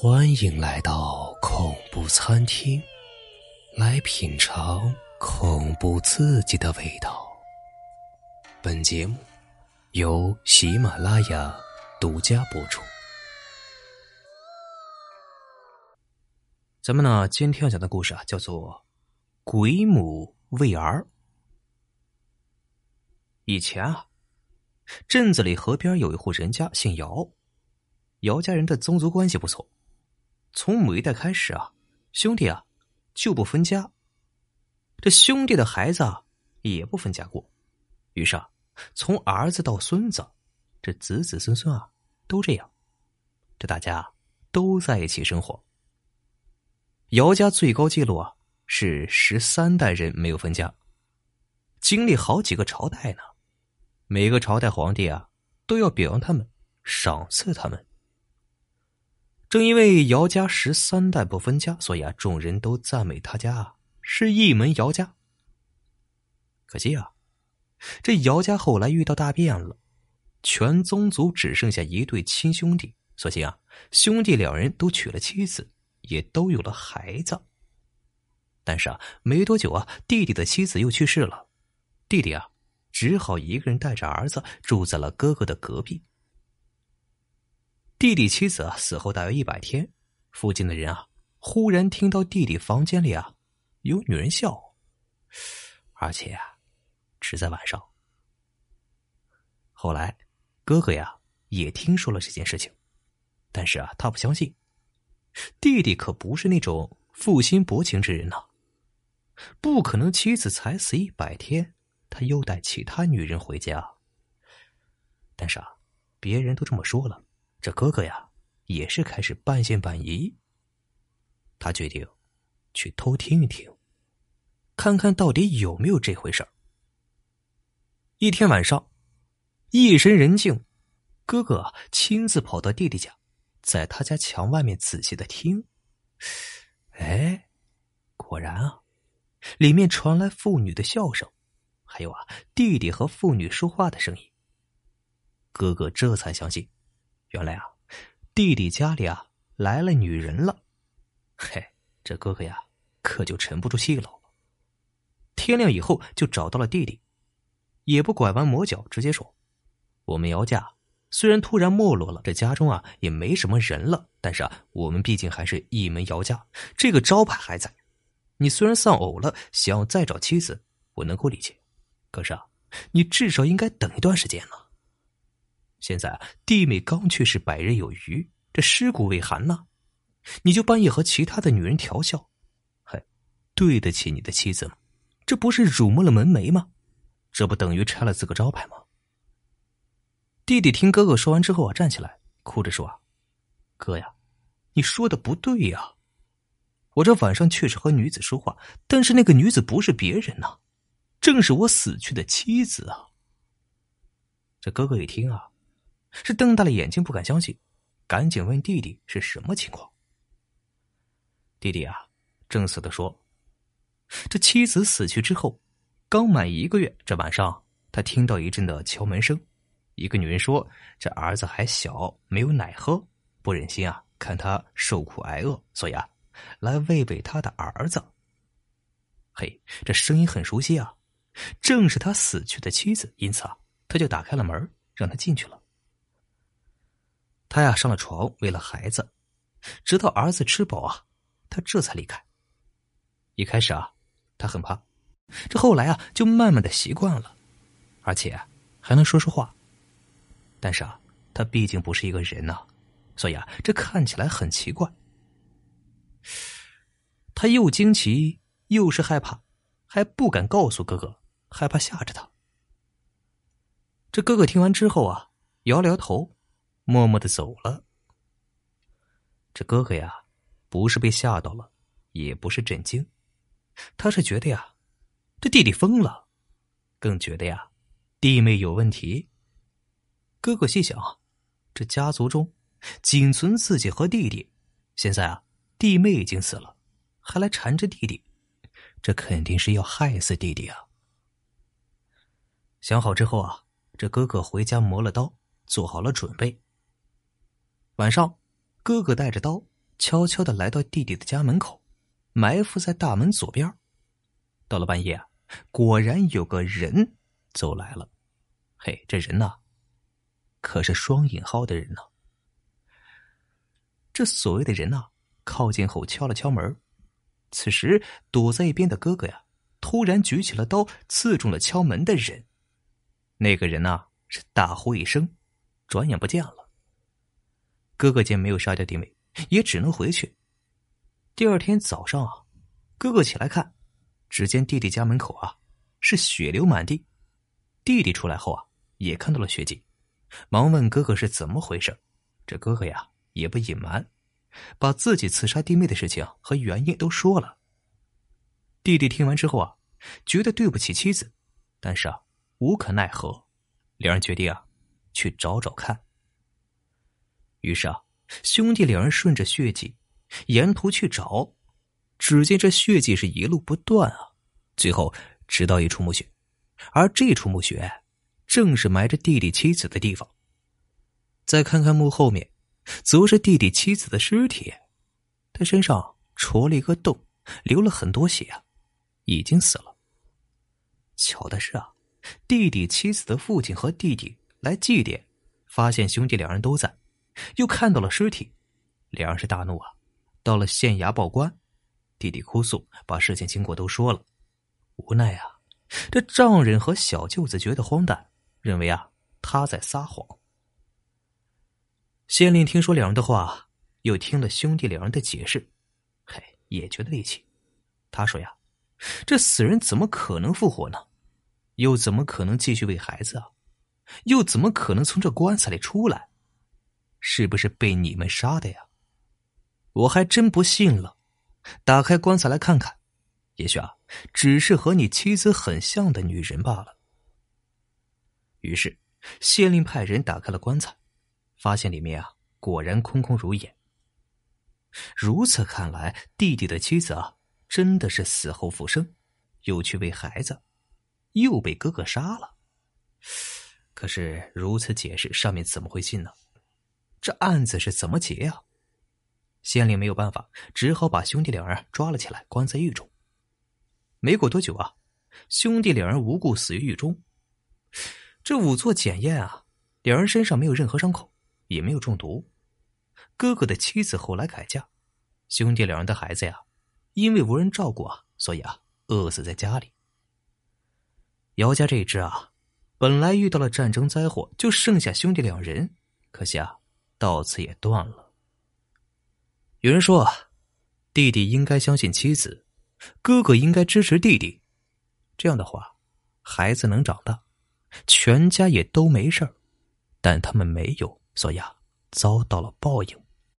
欢迎来到恐怖餐厅，来品尝恐怖刺激的味道。本节目由喜马拉雅独家播出。咱们呢，今天要讲的故事啊，叫做《鬼母喂儿》。以前啊，镇子里河边有一户人家，姓姚，姚家人的宗族关系不错。从某一代开始啊，兄弟啊就不分家，这兄弟的孩子啊也不分家过。于是啊，从儿子到孙子，这子子孙孙啊都这样，这大家都在一起生活。姚家最高记录啊是十三代人没有分家，经历好几个朝代呢。每个朝代皇帝啊都要表扬他们，赏赐他们。正因为姚家十三代不分家，所以啊，众人都赞美他家是一门姚家。可惜啊，这姚家后来遇到大变了，全宗族只剩下一对亲兄弟。所幸啊，兄弟两人都娶了妻子，也都有了孩子。但是啊，没多久啊，弟弟的妻子又去世了，弟弟啊，只好一个人带着儿子住在了哥哥的隔壁。弟弟妻子啊死后大约一百天，附近的人啊忽然听到弟弟房间里啊有女人笑，而且啊只在晚上。后来哥哥呀也听说了这件事情，但是啊他不相信，弟弟可不是那种负心薄情之人呐，不可能妻子才死一百天，他又带其他女人回家。但是啊别人都这么说了。这哥哥呀，也是开始半信半疑。他决定去偷听一听，看看到底有没有这回事儿。一天晚上，夜深人静，哥哥亲自跑到弟弟家，在他家墙外面仔细的听。哎，果然啊，里面传来妇女的笑声，还有啊，弟弟和妇女说话的声音。哥哥这才相信。原来啊，弟弟家里啊来了女人了，嘿，这哥哥呀可就沉不住气了。天亮以后就找到了弟弟，也不拐弯抹角，直接说：“我们姚家虽然突然没落了，这家中啊也没什么人了，但是啊，我们毕竟还是一门姚家，这个招牌还在。你虽然丧偶了，想要再找妻子，我能够理解，可是啊，你至少应该等一段时间呢。”现在弟妹刚去世百日有余，这尸骨未寒呢，你就半夜和其他的女人调笑，嘿，对得起你的妻子吗？这不是辱没了门楣吗？这不等于拆了自个招牌吗？弟弟听哥哥说完之后啊，站起来哭着说：“啊，哥呀，你说的不对呀！我这晚上确实和女子说话，但是那个女子不是别人呐，正是我死去的妻子啊！”这哥哥一听啊。是瞪大了眼睛，不敢相信，赶紧问弟弟是什么情况。弟弟啊，正色的说：“这妻子死去之后，刚满一个月，这晚上他听到一阵的敲门声。一个女人说：‘这儿子还小，没有奶喝，不忍心啊看他受苦挨饿，所以啊，来喂喂他的儿子。’嘿，这声音很熟悉啊，正是他死去的妻子，因此啊，他就打开了门，让他进去了。”他呀上了床，喂了孩子，直到儿子吃饱啊，他这才离开。一开始啊，他很怕，这后来啊就慢慢的习惯了，而且还能说说话。但是啊，他毕竟不是一个人呐，所以啊，这看起来很奇怪。他又惊奇又是害怕，还不敢告诉哥哥，害怕吓着他。这哥哥听完之后啊，摇了摇头。默默的走了。这哥哥呀，不是被吓到了，也不是震惊，他是觉得呀，这弟弟疯了，更觉得呀，弟妹有问题。哥哥细想，这家族中仅存自己和弟弟，现在啊，弟妹已经死了，还来缠着弟弟，这肯定是要害死弟弟啊。想好之后啊，这哥哥回家磨了刀，做好了准备。晚上，哥哥带着刀悄悄的来到弟弟的家门口，埋伏在大门左边。到了半夜，果然有个人走来了。嘿，这人呐，可是双引号的人呢。这所谓的人呐，靠近后敲了敲门。此时躲在一边的哥哥呀，突然举起了刀，刺中了敲门的人。那个人呐，是大呼一声，转眼不见了。哥哥见没有杀掉弟妹，也只能回去。第二天早上啊，哥哥起来看。只见弟弟家门口啊，是血流满地。弟弟出来后啊，也看到了血迹，忙问哥哥是怎么回事。这哥哥呀，也不隐瞒，把自己刺杀弟妹的事情和原因都说了。弟弟听完之后啊，觉得对不起妻子，但是啊，无可奈何，两人决定啊，去找找看。于是啊，兄弟两人顺着血迹，沿途去找。只见这血迹是一路不断啊，最后直到一处墓穴，而这处墓穴正是埋着弟弟妻子的地方。再看看墓后面，则是弟弟妻子的尸体，他身上戳了一个洞，流了很多血啊，已经死了。巧的是啊，弟弟妻子的父亲和弟弟来祭奠，发现兄弟两人都在，又看到了尸体，两人是大怒啊，到了县衙报官。弟弟哭诉，把事情经过都说了。无奈啊，这丈人和小舅子觉得荒诞，认为啊他在撒谎。县令听说两人的话，又听了兄弟两人的解释，嘿，也觉得离奇。他说呀，这死人怎么可能复活呢？又怎么可能继续喂孩子啊？又怎么可能从这棺材里出来？是不是被你们杀的呀？我还真不信了。打开棺材来看看，也许啊，只是和你妻子很像的女人罢了。于是，县令派人打开了棺材，发现里面啊，果然空空如也。如此看来，弟弟的妻子啊，真的是死后复生，又去喂孩子，又被哥哥杀了。可是如此解释，上面怎么会信呢？这案子是怎么结呀？县令没有办法，只好把兄弟两人抓了起来，关在狱中。没过多久啊，兄弟两人无故死于狱中。这仵作检验啊，两人身上没有任何伤口，也没有中毒。哥哥的妻子后来改嫁，兄弟两人的孩子呀，因为无人照顾啊，所以啊，饿死在家里。姚家这一支啊，本来遇到了战争灾祸，就剩下兄弟两人，可惜啊，到此也断了。有人说啊，弟弟应该相信妻子，哥哥应该支持弟弟。这样的话，孩子能长大，全家也都没事但他们没有，所以啊，遭到了报应。